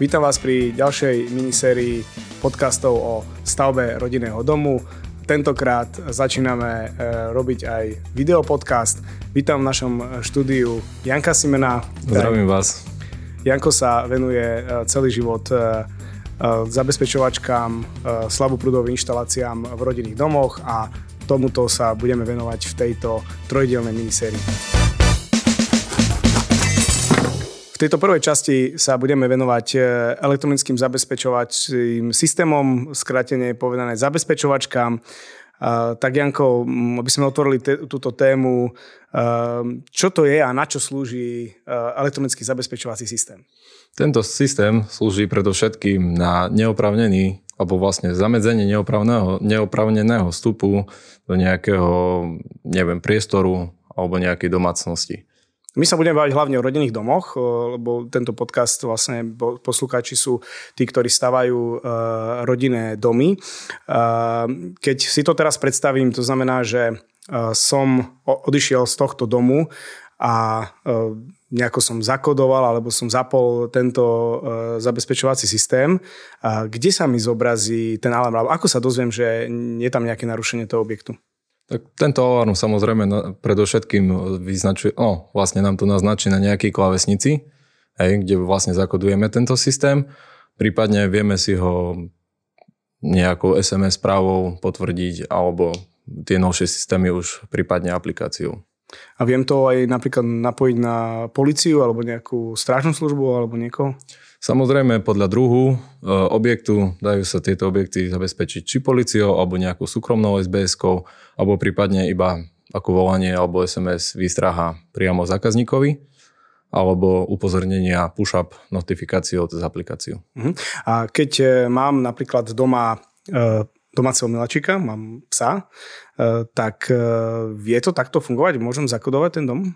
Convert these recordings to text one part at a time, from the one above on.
Vítam vás pri ďalšej minisérii podcastov o stavbe rodinného domu. Tentokrát začíname e, robiť aj videopodcast. Vítam v našom štúdiu Janka Simena. Zdravím vás. Janko sa venuje e, celý život e, zabezpečovačkám, slaboprutovým inštaláciám v rodinných domoch a tomuto sa budeme venovať v tejto trojdielnej minisérii tejto prvej časti sa budeme venovať e, elektronickým zabezpečovacím systémom, skrátene povedané zabezpečovačkám. Tak Janko, aby sme otvorili te, túto tému, čo to je a na čo slúži e, elektronický zabezpečovací systém? Tento systém slúži predovšetkým na neopravnený alebo vlastne zamedzenie neopravneného vstupu do nejakého, neviem, priestoru alebo nejakej domácnosti. My sa budeme baviť hlavne o rodinných domoch, lebo tento podcast vlastne poslucháči sú tí, ktorí stavajú uh, rodinné domy. Uh, keď si to teraz predstavím, to znamená, že som odišiel z tohto domu a nejako som zakodoval alebo som zapol tento zabezpečovací systém. Kde sa mi zobrazí ten alarm? Ako sa dozviem, že je tam nejaké narušenie toho objektu? Tak tento alarm samozrejme predovšetkým vyznačuje, no vlastne nám to naznačí na nejakej klávesnici, hej, kde vlastne zakodujeme tento systém. Prípadne vieme si ho nejakou SMS správou potvrdiť alebo tie novšie systémy už prípadne aplikáciou. A viem to aj napríklad napojiť na policiu alebo nejakú strážnu službu alebo niekoho? Samozrejme, podľa druhu e, objektu dajú sa tieto objekty zabezpečiť či policiou, alebo nejakou súkromnou SBS-kou, alebo prípadne iba ako volanie alebo SMS výstraha priamo zákazníkovi alebo upozornenia push-up notifikáciou cez aplikáciu. Uh-huh. A keď e, mám napríklad doma e, domáceho milačika, mám psa, tak vie to takto fungovať? Môžem zakodovať ten dom?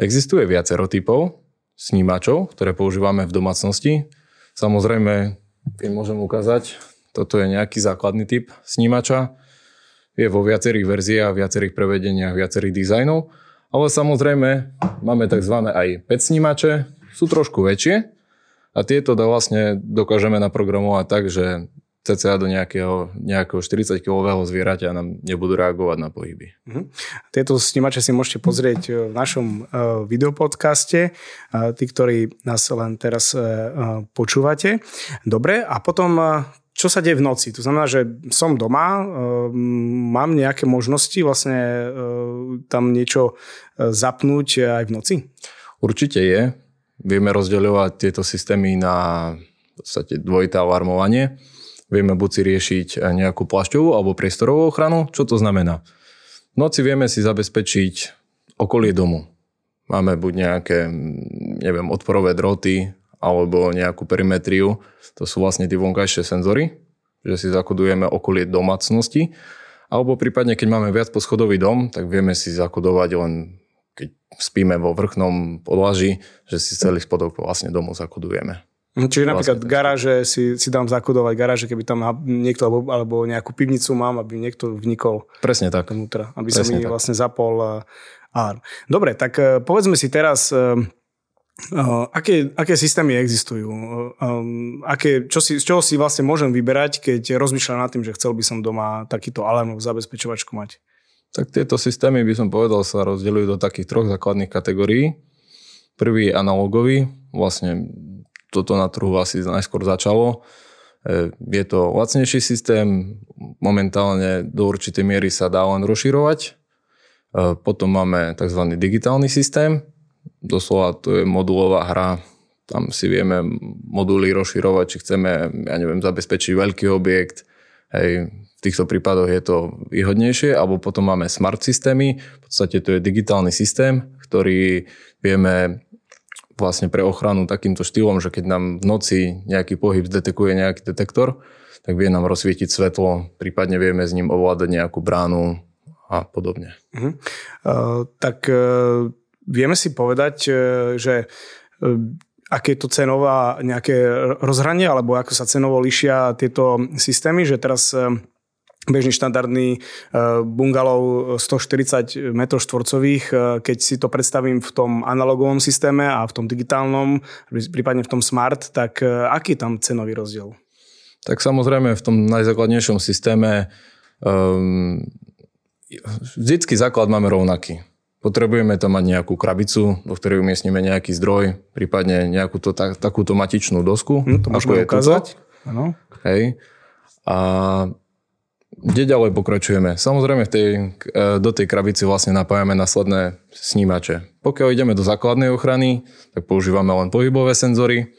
Existuje viacero typov snímačov, ktoré používame v domácnosti. Samozrejme, keď môžem ukázať, toto je nejaký základný typ snímača. Je vo viacerých verziách, viacerých prevedeniach, viacerých dizajnov. Ale samozrejme, máme tzv. aj 5 snímače, sú trošku väčšie a tieto vlastne dokážeme naprogramovať tak, že cca do nejakého, nejakého 40 kg zvieraťa nám nebudú reagovať na pohyby. Uh-huh. Tieto snímače si môžete pozrieť e, v našom uh, videopodcaste, uh, tí, ktorí nás len teraz počúvate. Dobre, a potom čo sa deje v noci? To znamená, že som doma, mám nejaké možnosti vlastne tam niečo zapnúť aj v noci? Určite je. Vieme rozdeľovať tieto systémy na v podstate dvojité alarmovanie Vieme buď si riešiť eh, nejakú plašťovú alebo priestorovú ochranu. Čo to znamená? V noci vieme si zabezpečiť okolie domu. Máme buď nejaké, neviem, odporové droty alebo nejakú perimetriu. To sú vlastne tie vonkajšie senzory, že si zakodujeme okolie domácnosti. Alebo prípadne, keď máme viac poschodový dom, tak vieme si zakodovať len keď spíme vo vrchnom podlaží, že si celý spodok vlastne domu zakodujeme. Hm, čiže napríklad vlastne garáže si, si dám zakodovať garáže, keby tam niekto alebo, alebo nejakú pivnicu mám, aby niekto vnikol. Presne tak. Vnútra, aby Presne sa mi tak. vlastne zapol uh, alarm. Dobre, tak uh, povedzme si teraz, uh, aké, aké systémy existujú? Aké, čo si, z čoho si vlastne môžem vyberať, keď rozmýšľam nad tým, že chcel by som doma takýto alarmovú zabezpečovačku mať? Tak tieto systémy by som povedal sa rozdeľujú do takých troch základných kategórií. Prvý je analogový, vlastne toto na trhu asi najskôr začalo. E, je to lacnejší systém, momentálne do určitej miery sa dá len rozširovať. E, potom máme tzv. digitálny systém, doslova to je modulová hra, tam si vieme moduly rozširovať, či chceme, ja neviem, zabezpečiť veľký objekt, hej, v týchto prípadoch je to výhodnejšie, alebo potom máme smart systémy, v podstate to je digitálny systém, ktorý vieme vlastne pre ochranu takýmto štýlom, že keď nám v noci nejaký pohyb zdetekuje nejaký detektor, tak vie nám rozsvietiť svetlo, prípadne vieme s ním ovládať nejakú bránu a podobne. Uh-huh. Uh, tak uh, vieme si povedať, uh, že uh, aké je to cenová nejaké rozhranie, alebo ako sa cenovo lišia tieto systémy, že teraz uh, bežný štandardný bungalov 140 m štvorcových, keď si to predstavím v tom analogovom systéme a v tom digitálnom, prípadne v tom smart, tak aký je tam cenový rozdiel? Tak samozrejme v tom najzákladnejšom systéme um, vždycky základ máme rovnaký. Potrebujeme tam mať nejakú krabicu, do ktorej umiestnime nejaký zdroj, prípadne nejakú to, tak, takúto matičnú dosku. Hm, to môžeme ukázať. Áno. Hej. A kde ďalej pokračujeme? Samozrejme v tej, e, do tej krabici vlastne napájame následné snímače. Pokiaľ ideme do základnej ochrany, tak používame len pohybové senzory.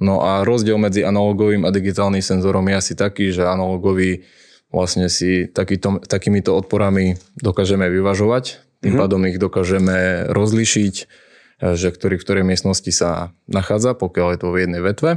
No a rozdiel medzi analogovým a digitálnym senzorom je asi taký, že analogový vlastne si takýto, takýmito odporami dokážeme vyvažovať tým mm-hmm. pádom ich dokážeme rozlišiť, že ktorý v ktorej miestnosti sa nachádza, pokiaľ je to v jednej vetve.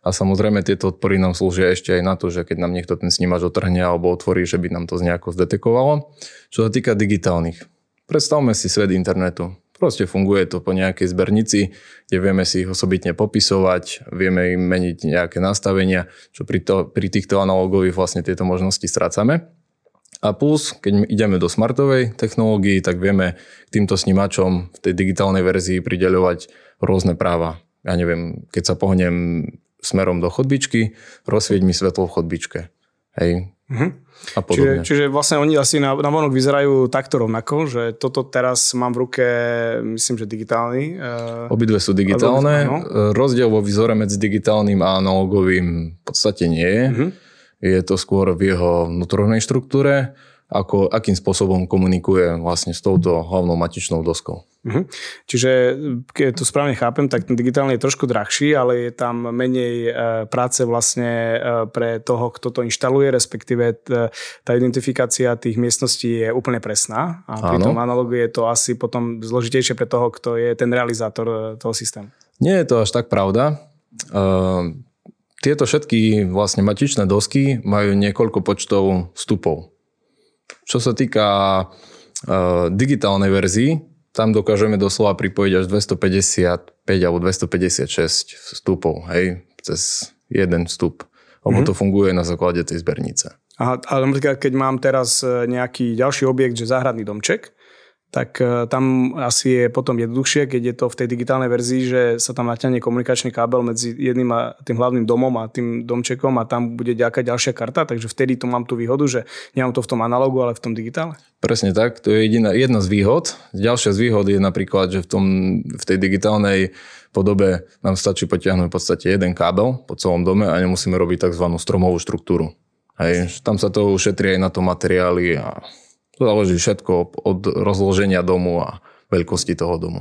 A samozrejme tieto odpory nám slúžia ešte aj na to, že keď nám niekto ten snímač otrhne alebo otvorí, že by nám to nejako zdetekovalo. Čo sa týka digitálnych. Predstavme si svet internetu. Proste funguje to po nejakej zbernici, kde vieme si ich osobitne popisovať, vieme im meniť nejaké nastavenia, čo pri, to, pri týchto analogových vlastne tieto možnosti strácame. A plus, keď ideme do smartovej technológii, tak vieme k týmto snímačom v tej digitálnej verzii prideľovať rôzne práva. Ja neviem, keď sa pohnem smerom do chodbičky, rozsvieť mi svetlo v chodbičke. Hej. Mhm. A čiže, čiže vlastne oni asi na, na vonok vyzerajú takto rovnako, že toto teraz mám v ruke, myslím, že digitálny. Uh, Obidve sú digitálne. Obidve, Rozdiel vo výzore medzi digitálnym a analogovým v podstate nie je. Uh-huh je to skôr v jeho vnútornej štruktúre, ako, akým spôsobom komunikuje vlastne s touto hlavnou matičnou doskou. Mhm. Čiže keď to správne chápem, tak ten digitálny je trošku drahší, ale je tam menej e, práce vlastne e, pre toho, kto to inštaluje, respektíve e, tá identifikácia tých miestností je úplne presná a pri tom analogu je to asi potom zložitejšie pre toho, kto je ten realizátor toho systému. Nie je to až tak pravda. Tieto všetky vlastne matičné dosky majú niekoľko počtov vstupov. Čo sa týka uh, digitálnej verzii, tam dokážeme doslova pripojiť až 255 alebo 256 vstupov, hej, cez jeden vstup. Lebo mm-hmm. to funguje na základe tej zbernice. Aha, ale napríklad, keď mám teraz e, nejaký ďalší objekt, že záhradný domček, tak e, tam asi je potom jednoduchšie, keď je to v tej digitálnej verzii, že sa tam naťahne komunikačný kábel medzi jedným a tým hlavným domom a tým domčekom a tam bude nejaká ďalšia karta, takže vtedy tu mám tú výhodu, že nemám to v tom analogu, ale v tom digitále. Presne tak, to je jediná, jedna z výhod. Ďalšia z výhod je napríklad, že v, tom, v tej digitálnej podobe nám stačí potiahnuť v podstate jeden kábel po celom dome a nemusíme robiť tzv. stromovú štruktúru. Hej, tam sa to ušetrí aj na to materiály a to záleží všetko od rozloženia domu a veľkosti toho domu.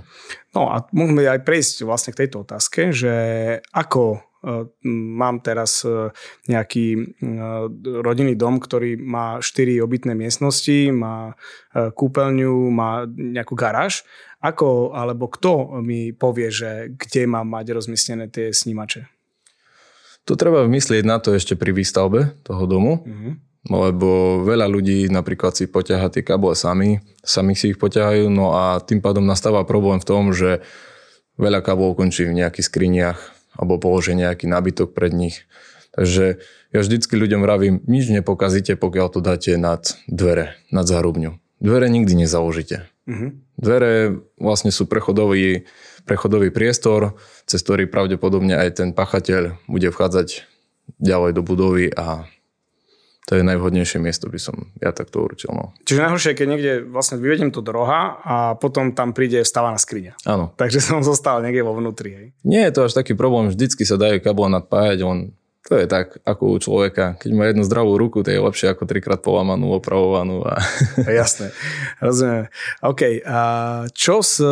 No a môžeme aj prejsť vlastne k tejto otázke, že ako e, mám teraz e, nejaký e, rodinný dom, ktorý má 4 obytné miestnosti, má kúpeľňu, má nejakú garáž. Ako alebo kto mi povie, že kde mám mať rozmiestnené tie snímače? To treba vymyslieť na to ešte pri výstavbe toho domu. Mm-hmm lebo veľa ľudí napríklad si poťaha tie káble sami, sami si ich poťahajú, no a tým pádom nastáva problém v tom, že veľa káblov končí v nejakých skriniach alebo položí nejaký nábytok pred nich. Takže ja vždycky ľuďom vravím, nič nepokazíte, pokiaľ to dáte nad dvere, nad zárubňu. Dvere nikdy nezaložíte. Mm-hmm. Dvere vlastne sú prechodový, prechodový priestor, cez ktorý pravdepodobne aj ten pachateľ bude vchádzať ďalej do budovy a to je najvhodnejšie miesto, by som ja takto určil. No. Čiže najhoršie je, keď niekde vlastne vyvedem to do roha a potom tam príde stávaná skriňa. Áno. Takže som zostal niekde vo vnútri. Hej. Nie je to až taký problém, vždycky sa dajú kable nadpájať, len to je tak, ako u človeka. Keď má jednu zdravú ruku, to je lepšie ako trikrát polamanú, opravovanú. A... Jasné, rozumiem. OK, a čo s,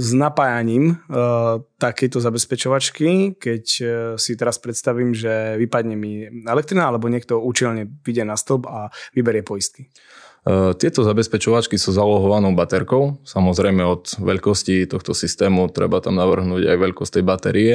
s napájaním uh, takejto zabezpečovačky, keď uh, si teraz predstavím, že vypadne mi elektrina, alebo niekto účelne vyjde na stĺp a vyberie poistky? Uh, tieto zabezpečovačky sú zalohovanou baterkou. Samozrejme od veľkosti tohto systému treba tam navrhnúť aj veľkosť tej batérie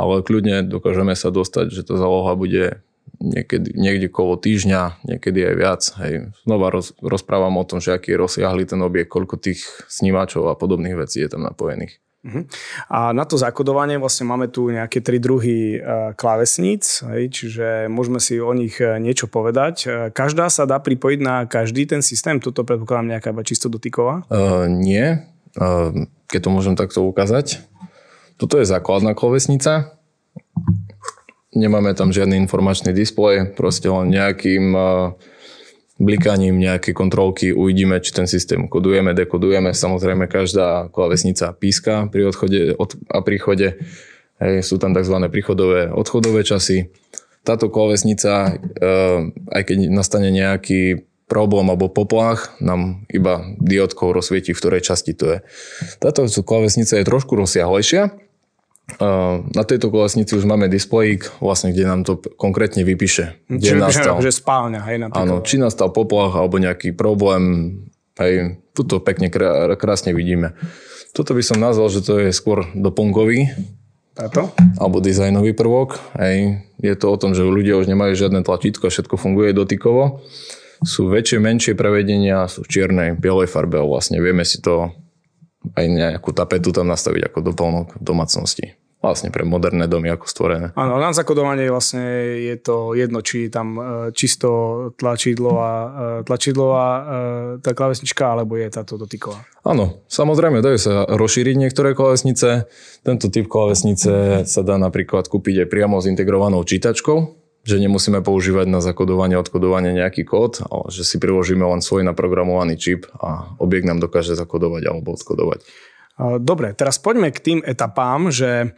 ale kľudne dokážeme sa dostať, že tá záloha bude niekedy, niekde kolo týždňa, niekedy aj viac. Hej. Znova roz, rozprávam o tom, že aký je rozsiahly ten objekt, koľko tých snímačov a podobných vecí je tam napojených. Uh-huh. A na to zakodovanie vlastne máme tu nejaké tri druhy uh, klávesníc, hej, čiže môžeme si o nich uh, niečo povedať. Uh, každá sa dá pripojiť na každý ten systém? Toto predpokladám nejaká čisto dotyková? Uh, nie, uh, keď to môžem takto ukázať. Toto je základná klávesnica. Nemáme tam žiadny informačný displej, proste len nejakým uh, blikaním nejaké kontrolky uvidíme, či ten systém kodujeme, dekodujeme. Samozrejme, každá klávesnica píska pri odchode od, a príchode. Hej, sú tam tzv. príchodové, odchodové časy. Táto klávesnica, eh, aj keď nastane nejaký problém alebo poplach, nám iba diodkou rozsvieti, v ktorej časti to je. Táto klávesnica je trošku rozsiahlejšia, na tejto kolesnici už máme displejík, vlastne, kde nám to konkrétne vypíše. Čiže nastal, že spálňa, hej, Áno, či nastal poplach alebo nejaký problém, hej, tuto pekne krásne vidíme. Toto by som nazval, že to je skôr doplnkový Táto? alebo dizajnový prvok. Hej. Je to o tom, že ľudia už nemajú žiadne tlačítko všetko funguje dotykovo. Sú väčšie, menšie prevedenia, sú v čiernej, bielej farbe vlastne vieme si to aj nejakú tapetu tam nastaviť ako doplnok domácnosti vlastne pre moderné domy ako stvorené. Áno, na zakodovanie vlastne je to jedno, či je tam e, čisto tlačidlová, e, tlačidlová e, tá klávesnička, alebo je táto dotyková. Áno, samozrejme, dajú sa rozšíriť niektoré klávesnice. Tento typ klávesnice sa dá napríklad kúpiť aj priamo s integrovanou čítačkou, že nemusíme používať na zakodovanie, odkodovanie nejaký kód, ale že si priložíme len svoj naprogramovaný čip a objekt nám dokáže zakodovať alebo odkodovať. Dobre, teraz poďme k tým etapám, že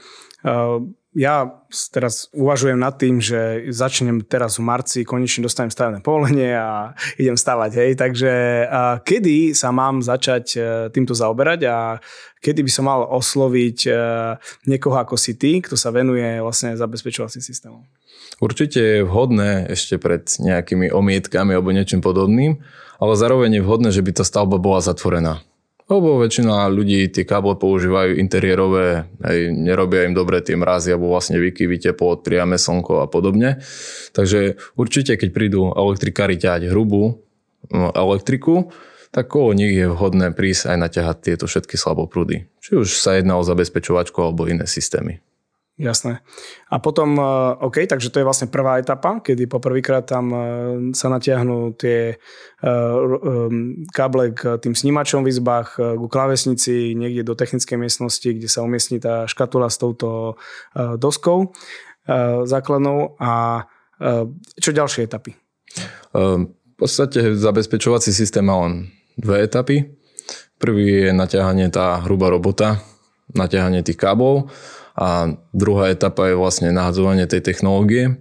ja teraz uvažujem nad tým, že začnem teraz v marci, konečne dostanem stavebné povolenie a idem stavať, hej, takže kedy sa mám začať e, týmto zaoberať a kedy by som mal osloviť e, niekoho ako si ty, kto sa venuje vlastne zabezpečovacím systémom? Určite je vhodné ešte pred nejakými omietkami alebo niečím podobným, ale zároveň je vhodné, že by tá stavba bola zatvorená. Lebo väčšina ľudí tie káble používajú interiérové, hej, nerobia im dobre tie mrazy alebo vlastne vykyvy, teplo, priame slnko a podobne. Takže určite, keď prídu elektrikári ťahať hrubú elektriku, tak okolo nich je vhodné prísť aj naťahať tieto všetky slaboprúdy. Či už sa jedná o zabezpečovačku alebo iné systémy. Jasné. A potom, e, OK, takže to je vlastne prvá etapa, kedy poprvýkrát tam e, sa natiahnú tie e, káble k tým snímačom v izbách, ku klávesnici, niekde do technickej miestnosti, kde sa umiestni tá škatula s touto doskou základnou. A čo ďalšie etapy? V podstate zabezpečovací systém má len dve etapy. Prvý je naťahanie tá hrubá robota, naťahanie tých káblov a druhá etapa je vlastne nahadzovanie tej technológie,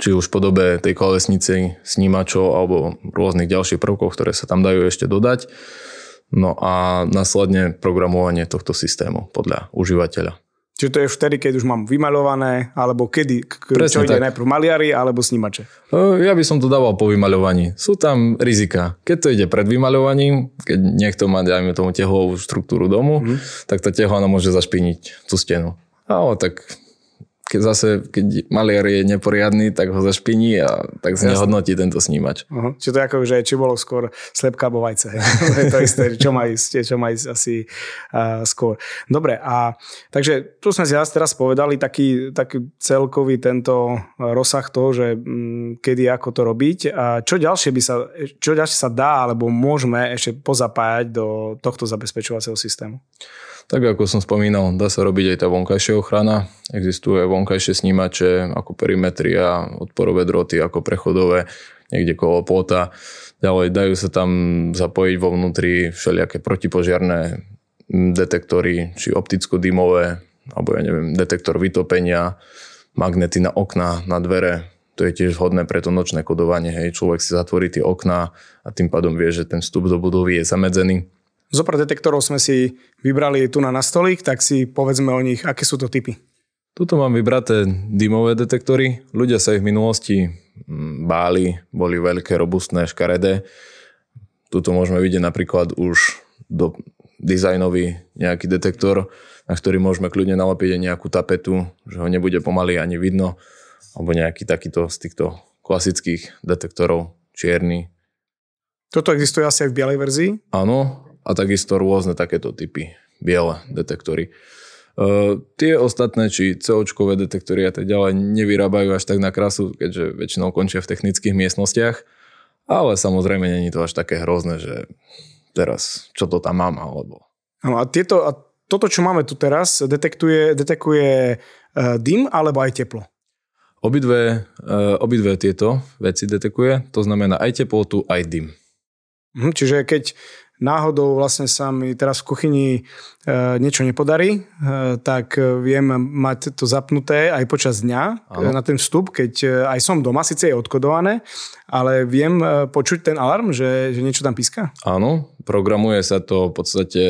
či už v podobe tej klávesnice, snímačov alebo rôznych ďalších prvkov, ktoré sa tam dajú ešte dodať. No a následne programovanie tohto systému podľa užívateľa. Čiže to je vtedy, keď už mám vymaľované, alebo kedy, Presne čo ide tak. najprv maliari alebo snímače? Ja by som to dával po vymaľovaní. Sú tam rizika. Keď to ide pred vymaľovaním, keď niekto má, dajme tomu, tehlovú štruktúru domu, mm. tak tá tehla môže zašpiniť tú stenu. Ale tak keď zase, keď maliar je neporiadny, tak ho zašpiní a tak znehodnotí tento snímač. Uh-huh. Čiže to je ako, že či bolo skôr slepka alebo vajce. je to isté, čo má ísť, čo má ísť asi uh, skôr. Dobre, a takže tu sme si teraz povedali taký, taký celkový tento rozsah toho, že m, mm, kedy ako to robiť a čo ďalšie by sa, čo ďalšie sa dá alebo môžeme ešte pozapájať do tohto zabezpečovacieho systému? Tak ako som spomínal, dá sa robiť aj tá vonkajšia ochrana. Existuje vonkajšie snímače ako perimetria, odporové droty ako prechodové, niekde kolo plota. Ďalej dajú sa tam zapojiť vo vnútri všelijaké protipožiarné detektory, či opticko-dymové, alebo ja neviem, detektor vytopenia, magnety na okna, na dvere. To je tiež vhodné pre to nočné kodovanie. Hej. Človek si zatvorí tie okná a tým pádom vie, že ten vstup do budovy je zamedzený Zopár detektorov sme si vybrali tu na, na stolík, tak si povedzme o nich, aké sú to typy. Tuto mám vybraté dymové detektory. Ľudia sa ich v minulosti mm, báli, boli veľké, robustné, škaredé. Tuto môžeme vidieť napríklad už do dizajnový nejaký detektor, na ktorý môžeme kľudne nalepiť aj nejakú tapetu, že ho nebude pomaly ani vidno, alebo nejaký takýto z týchto klasických detektorov, čierny. Toto existuje asi aj v bielej verzii? Áno, a takisto rôzne takéto typy. biele detektory. Uh, tie ostatné, či CO-čkové detektory a tak ďalej, nevyrábajú až tak na krasu, keďže väčšinou končia v technických miestnostiach, ale samozrejme není to až také hrozné, že teraz čo to tam mám, alebo... No a, tieto, a toto, čo máme tu teraz, detektuje, detekuje uh, dym alebo aj teplo? Obidve, uh, obidve tieto veci detekuje, to znamená aj teplotu, aj dym. Hm, čiže keď náhodou vlastne sa mi teraz v kuchyni e, niečo nepodarí, e, tak viem mať to zapnuté aj počas dňa ano. na ten vstup, keď e, aj som doma, síce je odkodované, ale viem počuť ten alarm, že, že niečo tam píska? Áno, programuje sa to v podstate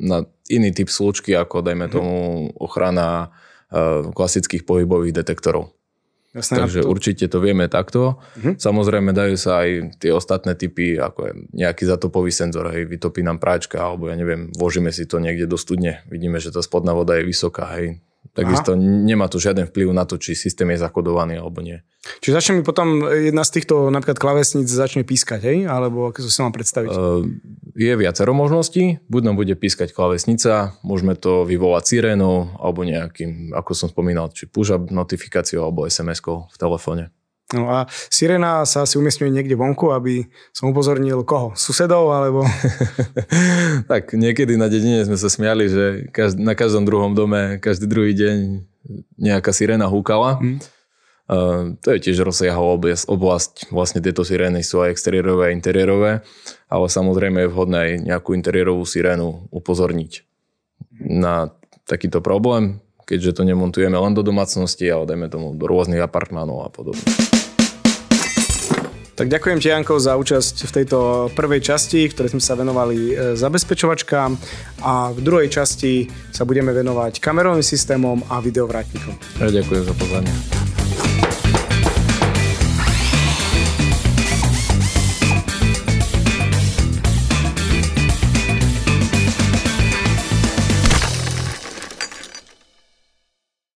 na iný typ slučky, ako dajme mhm. tomu ochrana klasických pohybových detektorov. Jasné, Takže to... určite to vieme takto. Uh-huh. Samozrejme dajú sa aj tie ostatné typy, ako je nejaký zatopový senzor, hej, vytopí nám práčka, alebo ja neviem, vložíme si to niekde do studne, vidíme, že tá spodná voda je vysoká, hej, Takisto Aha. nemá to žiaden vplyv na to, či systém je zakodovaný alebo nie. Čiže začne mi potom jedna z týchto napríklad klavesníc začne pískať, hej? Alebo ako si mám predstaviť? Uh, je viacero možností. Buď nám bude pískať klavesnica, môžeme to vyvolať sirénou alebo nejakým, ako som spomínal, či push-up notifikáciou alebo SMS-kou v telefóne. No a sirena sa asi umiestňuje niekde vonku, aby som upozornil koho? Susedov alebo... tak niekedy na dedine sme sa smiali, že na každom druhom dome každý druhý deň nejaká sirena húkala. Hmm. Uh, to je tiež rozsiahol oblasť, vlastne tieto sirény sú aj exteriérové a interiérové, ale samozrejme je vhodné aj nejakú interiérovú sirénu upozorniť na takýto problém, keďže to nemontujeme len do domácnosti, ale dajme tomu do rôznych apartmánov a podobne. Tak ďakujem ti, Janko, za účasť v tejto prvej časti, v ktorej sme sa venovali e, zabezpečovačkám a v druhej časti sa budeme venovať kamerovým systémom a videovrátnikom. Ja ďakujem za pozvanie.